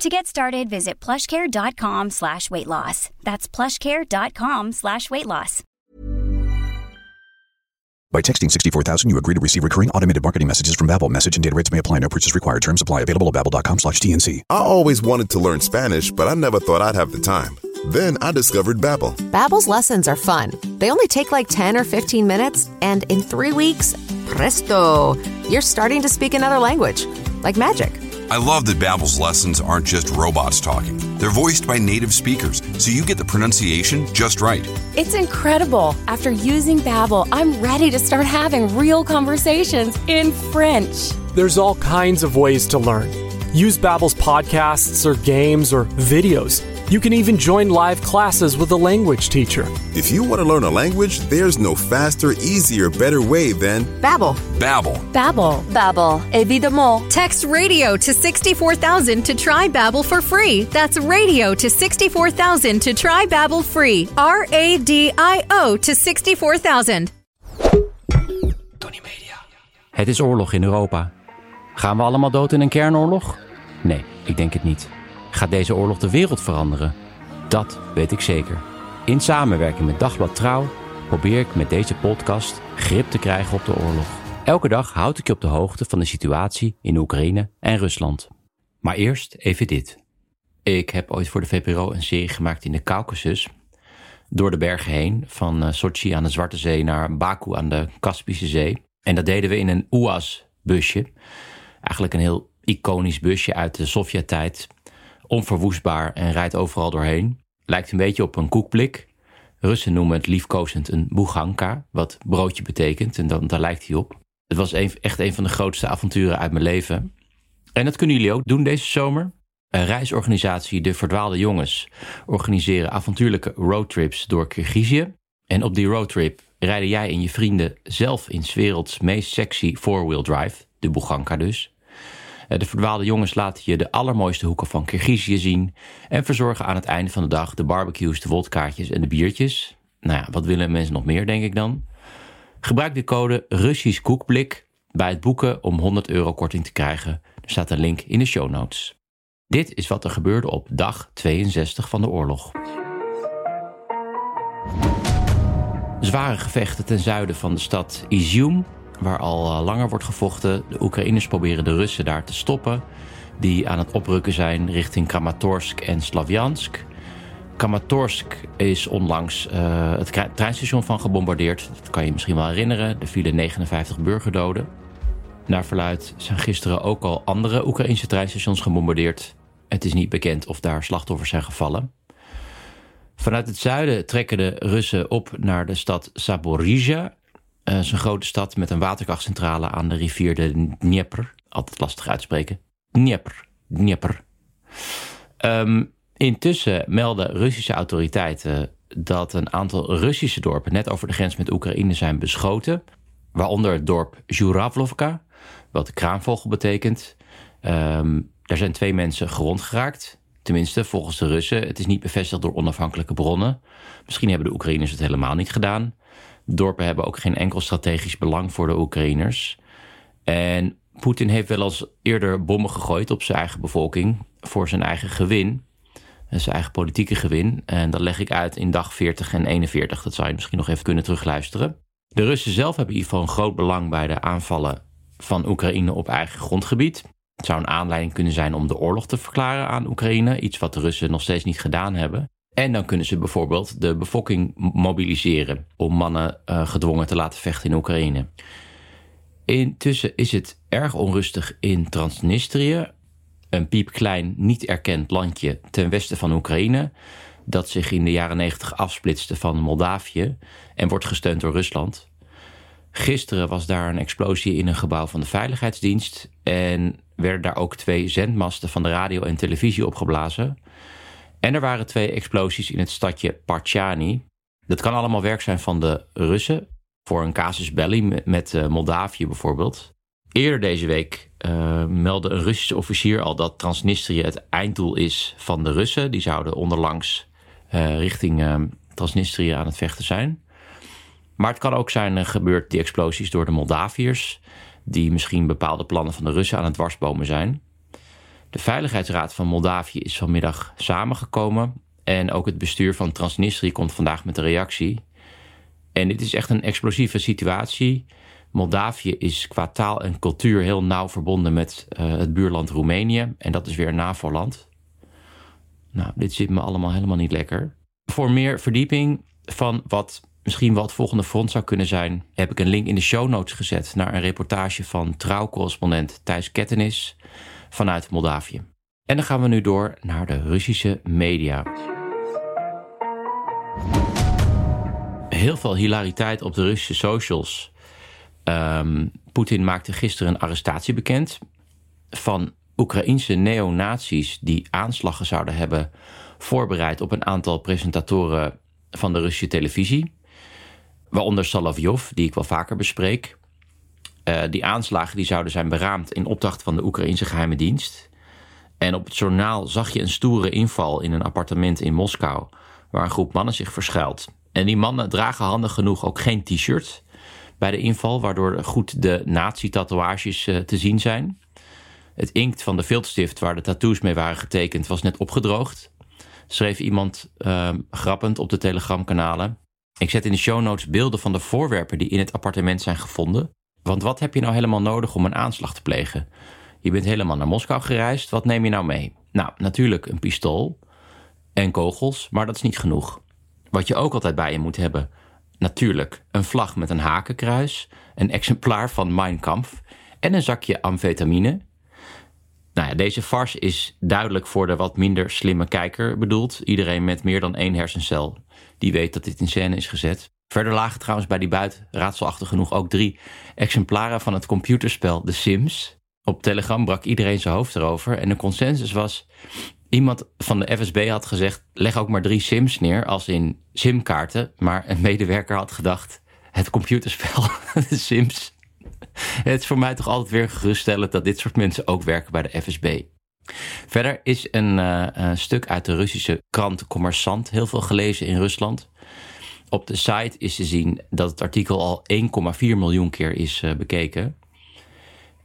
To get started, visit plushcare.com slash weight loss. That's plushcare.com slash weight loss. By texting 64000, you agree to receive recurring automated marketing messages from Babbel. Message and data rates may apply. No purchase required. Terms apply. Available at babbel.com slash TNC. I always wanted to learn Spanish, but I never thought I'd have the time. Then I discovered Babbel. Babbel's lessons are fun. They only take like 10 or 15 minutes, and in three weeks, presto, you're starting to speak another language. Like magic. I love that Babbel's lessons aren't just robots talking. They're voiced by native speakers, so you get the pronunciation just right. It's incredible. After using Babbel, I'm ready to start having real conversations in French. There's all kinds of ways to learn. Use Babbel's podcasts or games or videos. You can even join live classes with a language teacher. If you want to learn a language, there's no faster, easier, better way than Babbel. Babbel. Babbel. Babbel, évidemment. Text radio to 64000 to try Babbel for free. That's radio to 64000 to try Babbel free. R A D I O to 64000. Tony Media. Het is oorlog in Europa. Gaan we allemaal dood in een kernoorlog? Nee, ik denk het niet. Gaat deze oorlog de wereld veranderen? Dat weet ik zeker. In samenwerking met Dagblad Trouw probeer ik met deze podcast grip te krijgen op de oorlog. Elke dag houd ik je op de hoogte van de situatie in Oekraïne en Rusland. Maar eerst even dit. Ik heb ooit voor de VPRO een serie gemaakt in de Caucasus. Door de bergen heen, van eh, Sochi aan de Zwarte Zee naar Baku aan de Kaspische Zee. En dat deden we in een UAZ-busje. Eigenlijk een heel iconisch busje uit de Sovjet-tijd onverwoestbaar en rijdt overal doorheen. Lijkt een beetje op een koekblik. Russen noemen het liefkozend een buganka, wat broodje betekent. En dan, daar lijkt hij op. Het was echt een van de grootste avonturen uit mijn leven. En dat kunnen jullie ook doen deze zomer. Een reisorganisatie De Verdwaalde Jongens organiseren avontuurlijke roadtrips door Kirgizië. En op die roadtrip rijden jij en je vrienden zelf in 's werelds meest sexy four-wheel drive, de Buganka dus. Eh, de verdwaalde jongens laten je de allermooiste hoeken van Kirgizië zien en verzorgen aan het einde van de dag de barbecues, de wodkaartjes en de biertjes. Nou ja, wat willen mensen nog meer, denk ik dan? Gebruik de code Russisch Koekblik bij het boeken om 100 euro korting te krijgen. Er staat een link in de show notes. Dit is wat er gebeurde op dag 62 van de oorlog. Zware gevechten ten zuiden van de stad Izium waar al eh, langer wordt gevochten. De Oekraïners proberen de Russen daar te stoppen, die aan het oprukken zijn richting Kramatorsk en Slavjansk. Kramatorsk is onlangs uh, het treinstation van gebombardeerd. Dat kan je misschien wel herinneren. Er vielen 59 burgerdoden. Naar verluid zijn gisteren ook al andere Oekraïnse treinstations gebombardeerd. Het is niet bekend of daar slachtoffers zijn gevallen. Vanuit het zuiden trekken de Russen op naar de stad Zaporizhia. Uh, een grote stad met een waterkrachtcentrale aan de rivier de Dnieper. Altijd lastig uitspreken. Dnieper. Dnieper. Um, intussen melden Russische autoriteiten dat een aantal Russische dorpen net over de grens met Oekraïne zijn beschoten. Waaronder het dorp Zhuravlovka, wat kraanvogel betekent. Um, daar zijn twee mensen gewond geraakt. Tenminste, volgens de Russen. Het is niet bevestigd door onafhankelijke bronnen. Misschien hebben de Oekraïners het helemaal niet gedaan dorpen hebben ook geen enkel strategisch belang voor de Oekraïners. En Poetin heeft wel eens eerder bommen gegooid op zijn eigen bevolking voor zijn eigen gewin. Zijn eigen politieke gewin. En dat leg ik uit in dag 40 en 41. Dat zou je misschien nog even kunnen terugluisteren. De Russen zelf hebben in ieder geval een groot belang bij de aanvallen van Oekraïne op eigen grondgebied. Het zou een aanleiding kunnen zijn om de oorlog te verklaren aan Oekraïne. Iets wat de Russen nog steeds niet gedaan hebben. En dan kunnen ze bijvoorbeeld de bevolking mobiliseren om mannen uh, gedwongen te laten vechten in Oekraïne. Intussen is het erg onrustig in Transnistrië, een piepklein, niet erkend landje ten westen van Oekraïne, dat zich in de jaren 90 afsplitste van Moldavië en wordt gesteund door Rusland. Gisteren was daar een explosie in een gebouw van de Veiligheidsdienst en werden daar ook twee zendmasten van de radio en televisie opgeblazen. En er waren twee explosies in het stadje Parchani. Dat kan allemaal werk zijn van de Russen. Voor een casus belli met uh, Moldavië bijvoorbeeld. Eerder deze week uh, meldde een Russische officier al dat Transnistrië het einddoel is van de Russen. Die zouden onderlangs uh, richting Transnistrië aan het vechten zijn. Maar het kan ook zijn gebeurd, die explosies, door de Moldaviërs. Die misschien bepaalde plannen van de Russen aan het dwarsbomen zijn. De Veiligheidsraad van Moldavië is vanmiddag samengekomen. En ook het bestuur van Transnistrië komt vandaag met een reactie. En dit is echt een explosieve situatie. Moldavië is qua taal en cultuur heel nauw verbonden met uh, het buurland Roemenië. En dat is weer een NAVO-land. Nou, dit zit me allemaal helemaal niet lekker. Voor meer verdieping van wat misschien wat het volgende front zou kunnen zijn, heb ik een link in de show notes gezet naar een reportage van trouwcorrespondent Thijs Kettenis vanuit Moldavië. En dan gaan we nu door naar de Russische media. Heel veel hilariteit op de Russische socials. Um, Poetin maakte gisteren een arrestatie bekend van Oekraïense neonazies die aanslagen zouden hebben voorbereid op een aantal presentatoren van de Russische televisie. Waaronder Salavjov, die ik wel vaker bespreek. Uh, die aanslagen die zouden zijn beraamd in opdracht van de Oekraïnse geheime dienst. En op het journaal zag je een stoere inval in een appartement in Moskou, waar een groep mannen zich verschuilt. En die mannen dragen handig genoeg ook geen t-shirt bij de inval, waardoor goed de nazi-tatoeages uh, te zien zijn. Het inkt van de viltstift waar de tattoos mee waren getekend was net opgedroogd. Schreef iemand uh, grappend op de telegramkanalen. Ik zet in de show notes beelden van de voorwerpen die in het appartement zijn gevonden. Want wat heb je nou helemaal nodig om een aanslag te plegen? Je bent helemaal naar Moskou gereisd. Wat neem je nou mee? Nou, natuurlijk een pistool en kogels, maar dat is niet genoeg. Wat je ook altijd bij je moet hebben, natuurlijk een vlag met een hakenkruis, een exemplaar van Mein Kampf en een zakje amfetamine. Nou ja, deze farce is duidelijk voor de wat minder slimme kijker bedoeld. Iedereen met meer dan één hersencel die weet dat dit in scène is gezet. Verder lagen trouwens bij die buit, raadselachtig genoeg, ook drie exemplaren van het computerspel The Sims. Op Telegram brak iedereen zijn hoofd erover. En de consensus was: iemand van de FSB had gezegd: leg ook maar drie Sims neer, als in simkaarten. Maar een medewerker had gedacht: het computerspel, The Sims. Het is voor mij toch altijd weer geruststellend dat dit soort mensen ook werken bij de FSB. Verder is een uh, stuk uit de Russische krant Commerçant heel veel gelezen in Rusland. Op de site is te zien dat het artikel al 1,4 miljoen keer is uh, bekeken.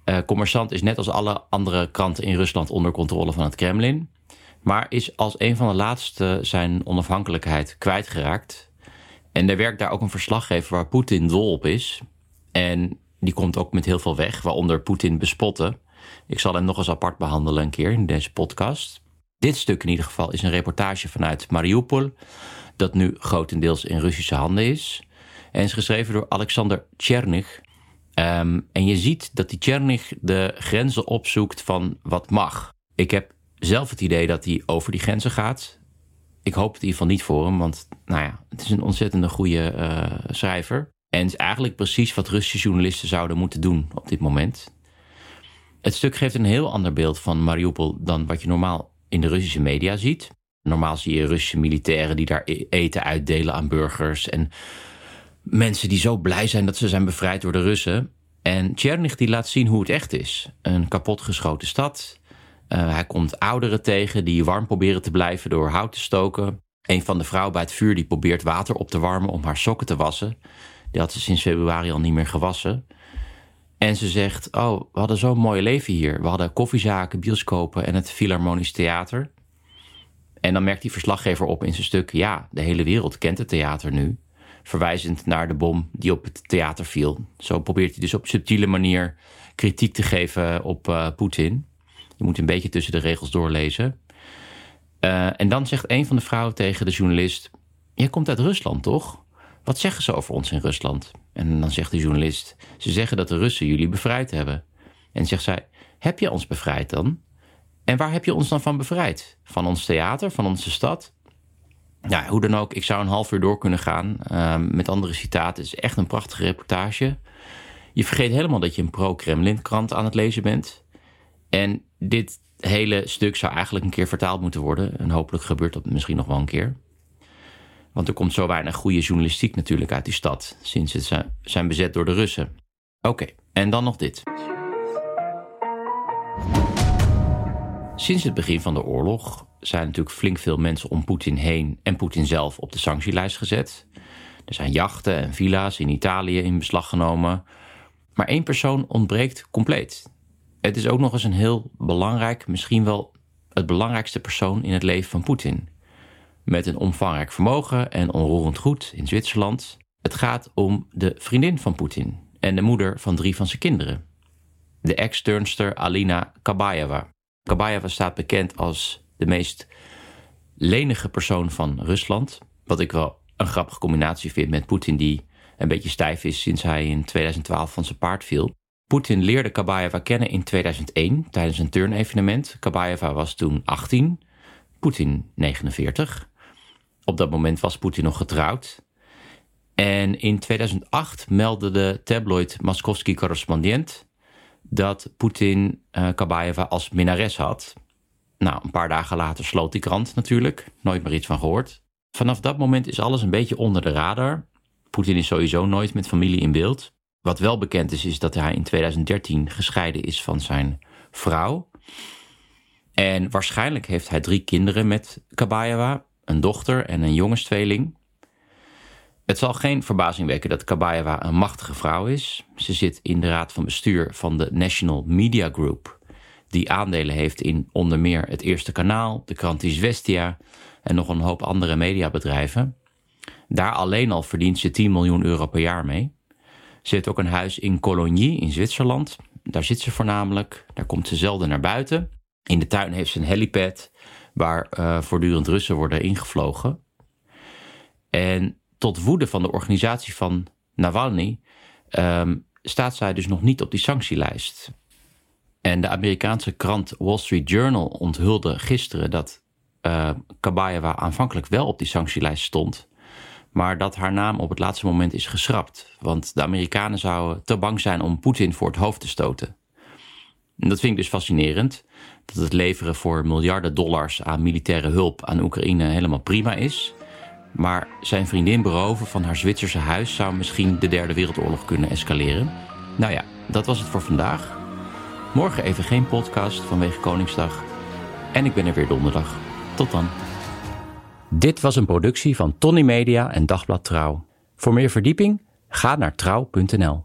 Uh, Commerçant is net als alle andere kranten in Rusland onder controle van het Kremlin. Maar is als een van de laatste zijn onafhankelijkheid kwijtgeraakt. En er werkt daar ook een verslaggever waar Poetin dol op is. En die komt ook met heel veel weg, waaronder Poetin bespotten. Ik zal hem nog eens apart behandelen een keer in deze podcast. Dit stuk in ieder geval is een reportage vanuit Mariupol, dat nu grotendeels in Russische handen is. En is geschreven door Alexander Tchernig. Um, en je ziet dat die Tchernig de grenzen opzoekt van wat mag. Ik heb zelf het idee dat hij over die grenzen gaat. Ik hoop het in ieder geval niet voor hem, want nou ja, het is een ontzettende goede uh, schrijver. En het is eigenlijk precies wat Russische journalisten zouden moeten doen op dit moment. Het stuk geeft een heel ander beeld van Mariupol dan wat je normaal in de Russische media ziet. Normaal zie je Russische militairen die daar e- eten uitdelen aan burgers. En mensen die zo blij zijn dat ze zijn bevrijd door de Russen. En Tchernig die laat zien hoe het echt is. Een kapotgeschoten stad. Uh, hij komt ouderen tegen die warm proberen te blijven door hout te stoken. Een van de vrouwen bij het vuur die probeert water op te warmen om haar sokken te wassen. Die had ze sinds februari al niet meer gewassen. En ze zegt, oh, we hadden zo'n mooi leven hier. We hadden koffiezaken, bioscopen en het Philharmonisch Theater. En dan merkt die verslaggever op in zijn stuk... ja, de hele wereld kent het theater nu. Verwijzend naar de bom die op het theater viel. Zo probeert hij dus op subtiele manier kritiek te geven op uh, Poetin. Je moet een beetje tussen de regels doorlezen. Uh, en dan zegt een van de vrouwen tegen de journalist... jij komt uit Rusland, toch? Wat zeggen ze over ons in Rusland? En dan zegt de journalist: Ze zeggen dat de Russen jullie bevrijd hebben. En zegt zij: Heb je ons bevrijd dan? En waar heb je ons dan van bevrijd? Van ons theater, van onze stad? Ja, hoe dan ook, ik zou een half uur door kunnen gaan uh, met andere citaten. Het is echt een prachtige reportage. Je vergeet helemaal dat je een pro-Kremlin-krant aan het lezen bent. En dit hele stuk zou eigenlijk een keer vertaald moeten worden. En hopelijk gebeurt dat misschien nog wel een keer. Want er komt zo weinig goede journalistiek natuurlijk uit die stad sinds ze zijn bezet door de Russen. Oké, en dan nog dit. Sinds het begin van de oorlog zijn natuurlijk flink veel mensen om Poetin heen en Poetin zelf op de sanctielijst gezet. Er zijn jachten en villa's in Italië in beslag genomen. Maar één persoon ontbreekt compleet. Het is ook nog eens een heel belangrijk, misschien wel het belangrijkste persoon in het leven van Poetin. Met een omvangrijk vermogen en onroerend goed in Zwitserland. Het gaat om de vriendin van Poetin en de moeder van drie van zijn kinderen. De ex-turnster Alina Kabayeva. Kabayeva staat bekend als de meest lenige persoon van Rusland. Wat ik wel een grappige combinatie vind met Poetin, die een beetje stijf is sinds hij in 2012 van zijn paard viel. Poetin leerde Kabayeva kennen in 2001 tijdens een turnevenement. Kabayeva was toen 18, Poetin 49. Op dat moment was Poetin nog getrouwd. En in 2008 meldde de tabloid Moskovski Correspondent dat Poetin uh, Kabayeva als minnares had. Nou, een paar dagen later sloot die krant natuurlijk. Nooit meer iets van gehoord. Vanaf dat moment is alles een beetje onder de radar. Poetin is sowieso nooit met familie in beeld. Wat wel bekend is, is dat hij in 2013 gescheiden is van zijn vrouw. En waarschijnlijk heeft hij drie kinderen met Kabayeva, een dochter en een jongenstweeling. Het zal geen verbazing wekken dat Kabayeva een machtige vrouw is. Ze zit in de raad van bestuur van de National Media Group, die aandelen heeft in onder meer het Eerste Kanaal, de krant Izvestia en nog een hoop andere mediabedrijven. Daar alleen al verdient ze 10 miljoen euro per jaar mee. Ze heeft ook een huis in Cologny in Zwitserland. Daar zit ze voornamelijk. Daar komt ze zelden naar buiten. In de tuin heeft ze een helipad waar uh, voortdurend Russen worden ingevlogen. En tot woede van de organisatie van Navalny um, staat zij dus nog niet op die sanctielijst. En de Amerikaanse krant Wall Street Journal onthulde gisteren dat uh, Kabayeva aanvankelijk wel op die sanctielijst stond, maar dat haar naam op het laatste moment is geschrapt. Want de Amerikanen zouden te bang zijn om Poetin voor het hoofd te stoten. En dat vind ik dus fascinerend. Dat het leveren voor miljarden dollars aan militaire hulp aan Oekraïne helemaal prima is. Maar zijn vriendin beroven van haar Zwitserse huis zou misschien de Derde Wereldoorlog kunnen escaleren. Nou ja, dat was het voor vandaag. Morgen even geen podcast vanwege Koningsdag. En ik ben er weer donderdag. Tot dan. Dit was een productie van Tony Media en Dagblad Trouw. Voor meer verdieping ga naar trouw.nl.